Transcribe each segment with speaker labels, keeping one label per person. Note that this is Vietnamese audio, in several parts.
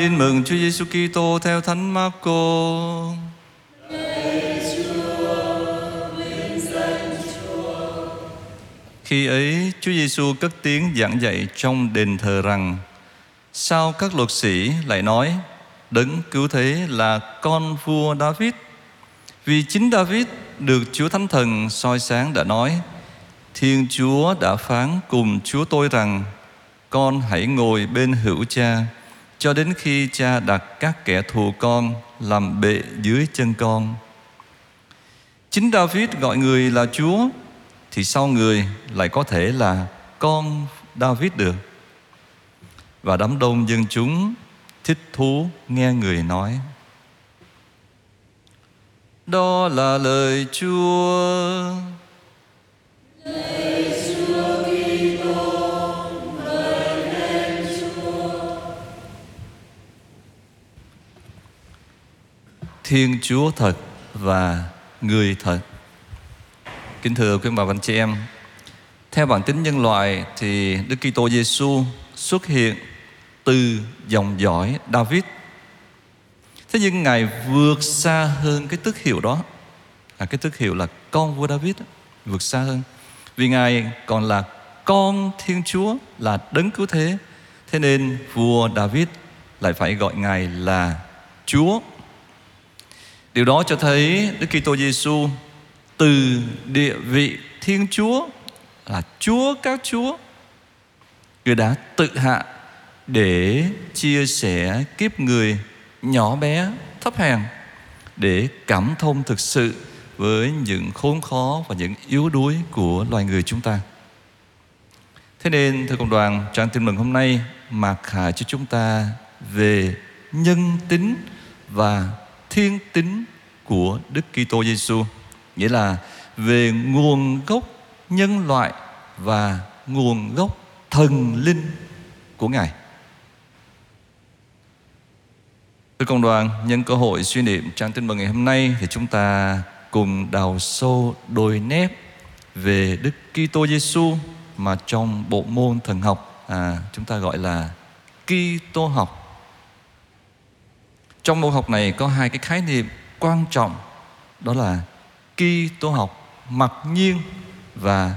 Speaker 1: Tin mừng Chúa Giêsu Kitô theo Thánh Marco. Khi ấy, Chúa Giêsu cất tiếng giảng dạy trong đền thờ rằng: Sao các luật sĩ lại nói đấng cứu thế là con vua David? Vì chính David được Chúa Thánh Thần soi sáng đã nói: Thiên Chúa đã phán cùng Chúa tôi rằng: Con hãy ngồi bên hữu cha cho đến khi cha đặt các kẻ thù con làm bệ dưới chân con. Chính David gọi người là Chúa, thì sau người lại có thể là con David được. Và đám đông dân chúng thích thú nghe người nói. Đó là lời Chúa. Thiên Chúa thật và người thật. Kính thưa quý bà và anh chị em, theo bản tính nhân loại thì Đức Kitô Giêsu xuất hiện từ dòng dõi David. Thế nhưng Ngài vượt xa hơn cái tước hiệu đó. À, cái tước hiệu là con vua David vượt xa hơn. Vì Ngài còn là con Thiên Chúa là đấng cứu thế. Thế nên vua David lại phải gọi Ngài là Chúa Điều đó cho thấy Đức Kitô Giêsu từ địa vị Thiên Chúa là Chúa các Chúa Người đã tự hạ để chia sẻ kiếp người nhỏ bé, thấp hèn để cảm thông thực sự với những khốn khó và những yếu đuối của loài người chúng ta. Thế nên thưa cộng đoàn, trang tin mừng hôm nay mặc khải cho chúng ta về nhân tính và thiên tính của Đức Kitô Giêsu, nghĩa là về nguồn gốc nhân loại và nguồn gốc thần linh của Ngài. Thưa công đoàn, nhân cơ hội suy niệm trang tin mừng ngày hôm nay thì chúng ta cùng đào sâu đôi nét về Đức Kitô Giêsu mà trong bộ môn thần học à, chúng ta gọi là Kitô học. Trong môn học này có hai cái khái niệm quan trọng đó là Kitô học mặc nhiên và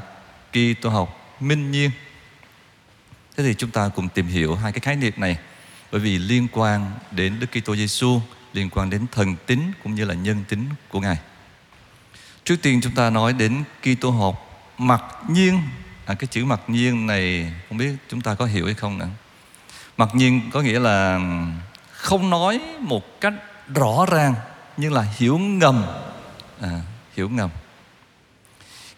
Speaker 1: Kitô học minh nhiên. Thế thì chúng ta cùng tìm hiểu hai cái khái niệm này bởi vì liên quan đến Đức Kitô Giêsu, liên quan đến thần tính cũng như là nhân tính của Ngài. Trước tiên chúng ta nói đến Kitô học mặc nhiên. À, cái chữ mặc nhiên này không biết chúng ta có hiểu hay không nữa. Mặc nhiên có nghĩa là không nói một cách rõ ràng nhưng là hiểu ngầm à, hiểu ngầm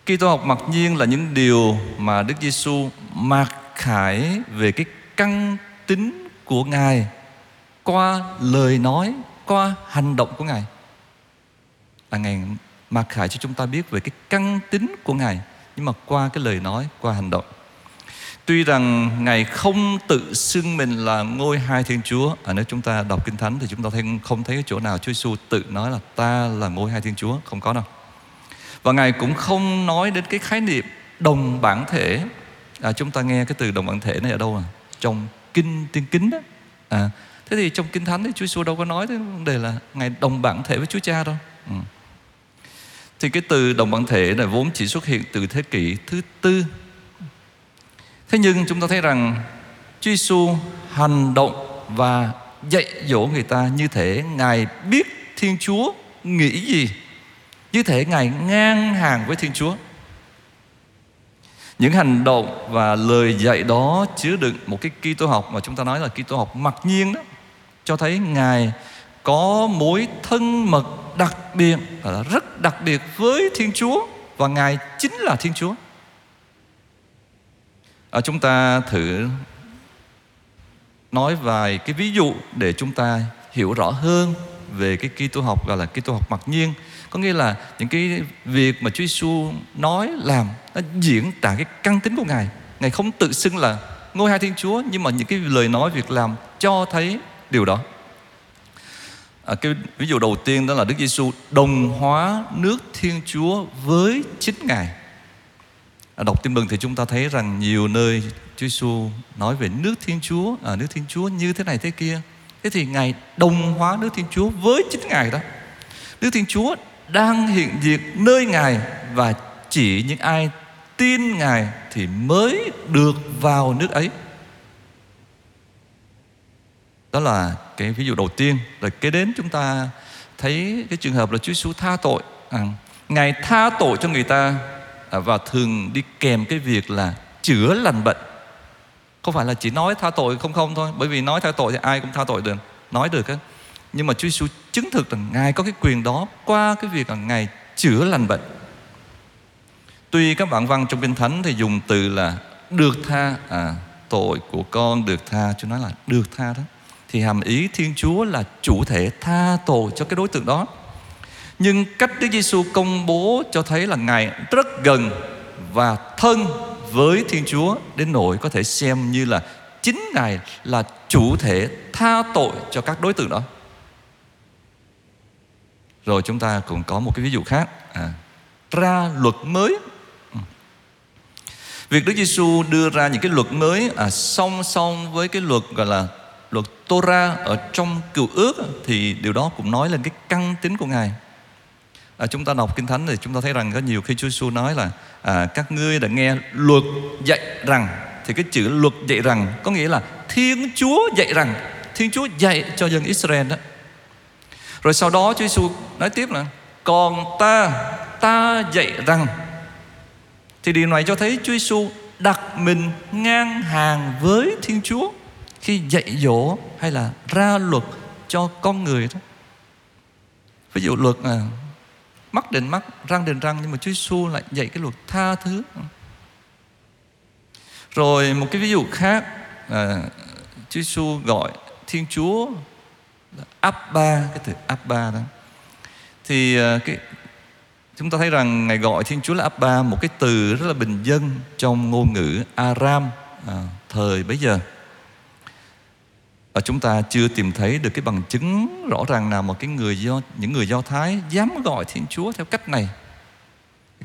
Speaker 1: khi tôi học mặc nhiên là những điều mà Đức Giêsu mặc khải về cái căn tính của Ngài qua lời nói, qua hành động của Ngài. Là Ngài mặc khải cho chúng ta biết về cái căn tính của Ngài nhưng mà qua cái lời nói, qua hành động. Tuy rằng Ngài không tự xưng mình là ngôi hai Thiên Chúa à, Nếu chúng ta đọc Kinh Thánh thì chúng ta thấy không thấy chỗ nào Chúa Giêsu tự nói là ta là ngôi hai Thiên Chúa Không có đâu. Và Ngài cũng không nói đến cái khái niệm đồng bản thể. À, Chúng ta nghe cái từ đồng bản thể này ở đâu à? Trong Kinh Tiên Kính đó. À, Thế thì trong Kinh Thánh thì Chúa Giêsu đâu có nói tới vấn đề là Ngài đồng bản thể với Chúa Cha đâu. Ừ. Thì cái từ đồng bản thể này vốn chỉ xuất hiện từ thế kỷ thứ tư. Thế nhưng chúng ta thấy rằng Chúa Giêsu hành động và dạy dỗ người ta như thể Ngài biết Thiên Chúa nghĩ gì, Như thể Ngài ngang hàng với Thiên Chúa. Những hành động và lời dạy đó chứa đựng một cái Kitô học mà chúng ta nói là Kitô học mặc nhiên đó, cho thấy ngài có mối thân mật đặc biệt rất đặc biệt với Thiên Chúa và ngài chính là Thiên Chúa à, chúng ta thử nói vài cái ví dụ để chúng ta hiểu rõ hơn về cái Kitô học gọi là Kitô học mặc nhiên. Có nghĩa là những cái việc mà Chúa Giêsu nói làm nó diễn tả cái căn tính của ngài. Ngài không tự xưng là ngôi hai Thiên Chúa nhưng mà những cái lời nói việc làm cho thấy điều đó. À, cái ví dụ đầu tiên đó là Đức Giêsu đồng hóa nước Thiên Chúa với chính ngài. À, đọc tin mừng thì chúng ta thấy rằng nhiều nơi Chúa Giêsu nói về nước Thiên Chúa, à, nước Thiên Chúa như thế này thế kia. thế thì ngài đồng hóa nước Thiên Chúa với chính ngài đó. Nước Thiên Chúa đang hiện diện nơi ngài và chỉ những ai tin ngài thì mới được vào nước ấy. Đó là cái ví dụ đầu tiên. Rồi kế đến chúng ta thấy cái trường hợp là Chúa Giêsu tha tội. À, ngài tha tội cho người ta. À, và thường đi kèm cái việc là chữa lành bệnh. Không phải là chỉ nói tha tội không không thôi? Bởi vì nói tha tội thì ai cũng tha tội được nói được hết nhưng mà Chúa Giêsu chứng thực rằng ngài có cái quyền đó qua cái việc là ngài chữa lành bệnh. Tuy các bản văn trong kinh thánh thì dùng từ là được tha à, tội của con được tha Chúa nói là được tha đó. Thì hàm ý Thiên Chúa là chủ thể tha tội cho cái đối tượng đó. Nhưng cách Đức Giêsu công bố cho thấy là Ngài rất gần và thân với Thiên Chúa đến nỗi có thể xem như là chính Ngài là chủ thể tha tội cho các đối tượng đó. Rồi chúng ta cũng có một cái ví dụ khác à, ra luật mới. Ừ. Việc Đức Giêsu đưa ra những cái luật mới à, song song với cái luật gọi là luật Torah ở trong cựu ước thì điều đó cũng nói lên cái căn tính của Ngài. À, chúng ta đọc kinh thánh thì chúng ta thấy rằng có nhiều khi Chúa Giêsu nói là à, các ngươi đã nghe luật dạy rằng. Thì cái chữ luật dạy rằng có nghĩa là Thiên Chúa dạy rằng Thiên Chúa dạy cho dân Israel đó. Rồi sau đó Chúa Giêsu nói tiếp là còn ta ta dạy rằng. Thì điều này cho thấy Chúa Giêsu đặt mình ngang hàng với Thiên Chúa khi dạy dỗ hay là ra luật cho con người đó. Ví dụ luật là mắt đền mắt răng đền răng nhưng mà Chúa Giêsu lại dạy cái luật tha thứ. Rồi một cái ví dụ khác à, Chúa Giêsu gọi Thiên Chúa là Abba cái từ Abba đó. Thì à, cái chúng ta thấy rằng ngài gọi Thiên Chúa là Abba một cái từ rất là bình dân trong ngôn ngữ Aram à, thời bấy giờ và chúng ta chưa tìm thấy được cái bằng chứng rõ ràng nào mà cái người do những người do thái dám gọi thiên chúa theo cách này.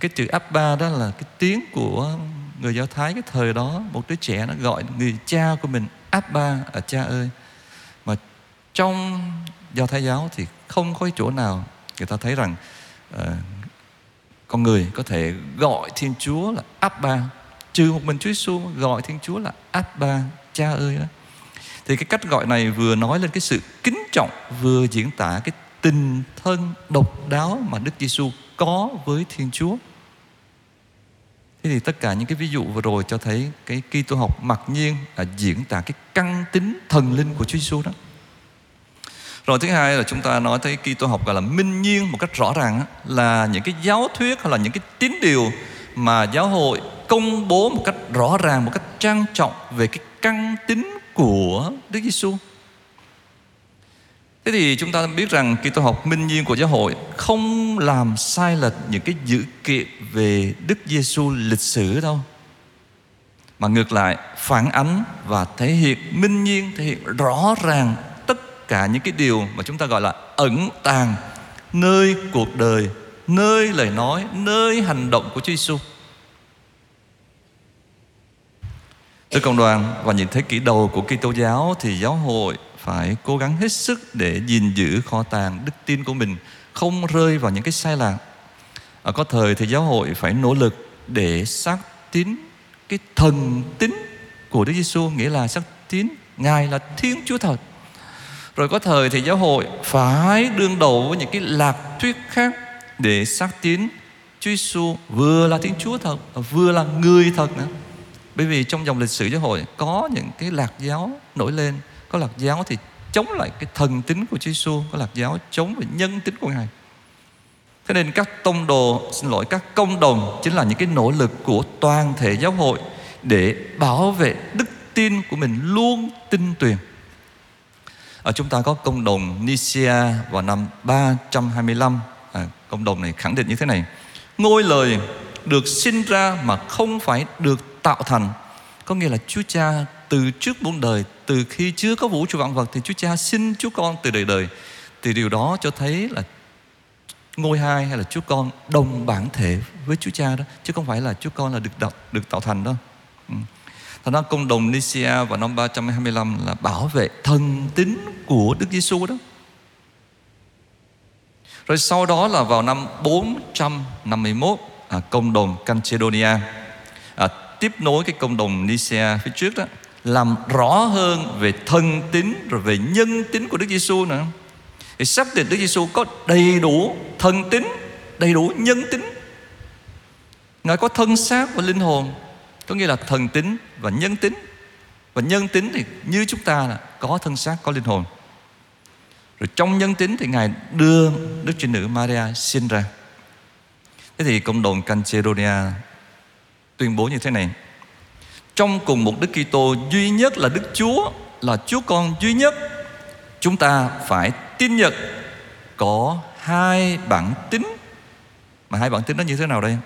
Speaker 1: Cái chữ Abba đó là cái tiếng của người do thái cái thời đó một đứa trẻ nó gọi người cha của mình Abba ở cha ơi. Mà trong do thái giáo thì không có chỗ nào người ta thấy rằng uh, con người có thể gọi thiên chúa là Abba. Trừ một mình Chúa Giêsu gọi thiên chúa là Abba cha ơi đó thì cái cách gọi này vừa nói lên cái sự kính trọng vừa diễn tả cái tình thân độc đáo mà Đức Giêsu có với Thiên Chúa. Thế thì tất cả những cái ví dụ vừa rồi cho thấy cái Kitô học mặc nhiên là diễn tả cái căn tính thần linh của Chúa Giêsu đó. Rồi thứ hai là chúng ta nói thấy Kitô học gọi là minh nhiên một cách rõ ràng là những cái giáo thuyết hay là những cái tín điều mà giáo hội công bố một cách rõ ràng, một cách trang trọng về cái căn tính của Đức Giêsu. Thế thì chúng ta biết rằng Kitô học minh nhiên của giáo hội không làm sai lệch những cái dữ kiện về Đức Giêsu lịch sử đâu. Mà ngược lại phản ánh và thể hiện minh nhiên, thể hiện rõ ràng tất cả những cái điều mà chúng ta gọi là ẩn tàng nơi cuộc đời, nơi lời nói, nơi hành động của Chúa Giêsu. Từ cộng đoàn và những thế kỷ đầu của Kitô giáo thì giáo hội phải cố gắng hết sức để gìn giữ kho tàng đức tin của mình không rơi vào những cái sai lạc. À, có thời thì giáo hội phải nỗ lực để xác tín cái thần tính của Đức Giêsu nghĩa là xác tín Ngài là Thiên Chúa thật. Rồi có thời thì giáo hội phải đương đầu với những cái lạc thuyết khác để xác tín Chúa Giêsu vừa là Thiên Chúa thật, vừa là người thật nữa. Bởi vì trong dòng lịch sử giáo hội có những cái lạc giáo nổi lên. Có lạc giáo thì chống lại cái thần tính của Chúa Giêsu Có lạc giáo chống lại nhân tính của Ngài. Thế nên các tông đồ, xin lỗi, các công đồng Chính là những cái nỗ lực của toàn thể giáo hội Để bảo vệ đức tin của mình luôn tinh tuyền. Ở Chúng ta có công đồng Nicia vào năm 325 à, Công đồng này khẳng định như thế này. Ngôi lời được sinh ra mà không phải được tạo thành có nghĩa là Chúa Cha từ trước muôn đời từ khi chưa có vũ trụ vạn vật thì Chúa Cha sinh Chúa Con từ đời đời thì điều đó cho thấy là ngôi hai hay là Chúa Con đồng bản thể với Chúa Cha đó chứ không phải là Chúa Con là được tạo, được tạo thành đâu ừ. Thành ra công đồng Nicia vào năm 325 là bảo vệ thần tính của Đức Giêsu đó. Rồi sau đó là vào năm 451 à, công đồng Cancedonia à, tiếp nối cái cộng đồng Nicea phía trước đó làm rõ hơn về thân tính rồi về nhân tính của Đức Giêsu nữa. Thì xác định Đức Giêsu có đầy đủ thân tính đầy đủ nhân tính Ngài có thân xác và linh hồn Có nghĩa là thần tính và nhân tính Và nhân tính thì như chúng ta là có thân xác, có linh hồn. Rồi trong nhân tính thì Ngài đưa Đức Trinh Nữ Maria sinh ra. Thế thì cộng đồng Canceronia tuyên bố như thế này. Trong cùng một Đức Kitô, duy nhất là Đức Chúa Là Chúa Con duy nhất. Chúng ta phải tin nhận có hai bản tính Mà hai bản tính đó như thế nào đây?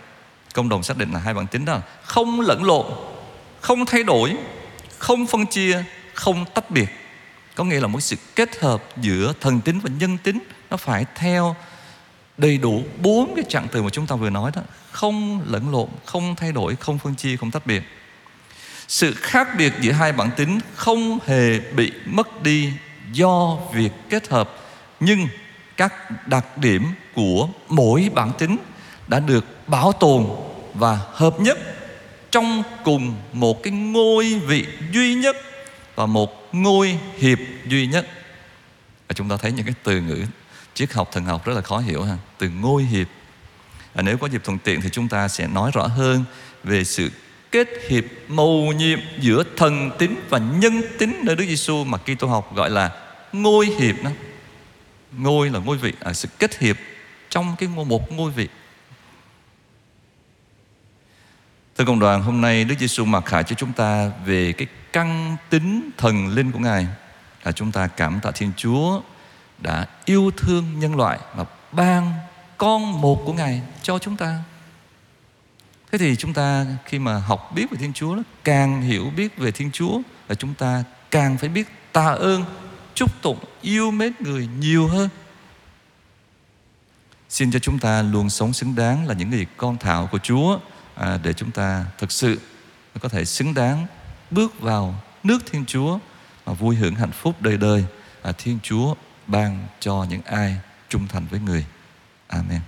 Speaker 1: Công đồng xác định là hai bản tính đó. Không lẫn lộn, Không thay đổi, Không phân chia, Không tách biệt. Có nghĩa là một sự kết hợp giữa thần tính và nhân tính Nó phải theo đầy đủ bốn cái trạng từ mà chúng ta vừa nói đó Không lẫn lộn, Không thay đổi, Không phân chia, Không tách biệt Sự khác biệt giữa hai bản tính Không hề bị mất đi Do việc kết hợp, Nhưng các đặc điểm của mỗi bản tính đã được bảo tồn và hợp nhất trong cùng một cái ngôi vị duy nhất và một ngôi hiệp duy nhất. Và chúng ta thấy những cái từ ngữ triết học thần học rất là khó hiểu ha. Từ ngôi hiệp. À, nếu có dịp thuận tiện thì chúng ta sẽ nói rõ hơn về sự kết hiệp mầu nhiệm giữa thần tính và nhân tính nơi Đức Giêsu mà Kitô học gọi là ngôi hiệp đó. Ngôi là ngôi vị, à, sự kết hiệp trong cái ngôi một ngôi vị Thưa cộng đoàn, hôm nay Đức Giêsu mặc khải cho chúng ta về cái căn tính thần linh của Ngài là chúng ta cảm tạ Thiên Chúa đã yêu thương nhân loại và ban con một của Ngài cho chúng ta. Thế thì chúng ta khi mà học biết về Thiên Chúa càng hiểu biết về Thiên Chúa và chúng ta càng phải biết tạ ơn, chúc tụng, yêu mến người nhiều hơn. Xin cho chúng ta luôn sống xứng đáng là những người con thảo của Chúa à, để chúng ta thực sự có thể xứng đáng bước vào nước Thiên Chúa và vui hưởng hạnh phúc đời đời à, Thiên Chúa ban cho những ai trung thành với người. Amen.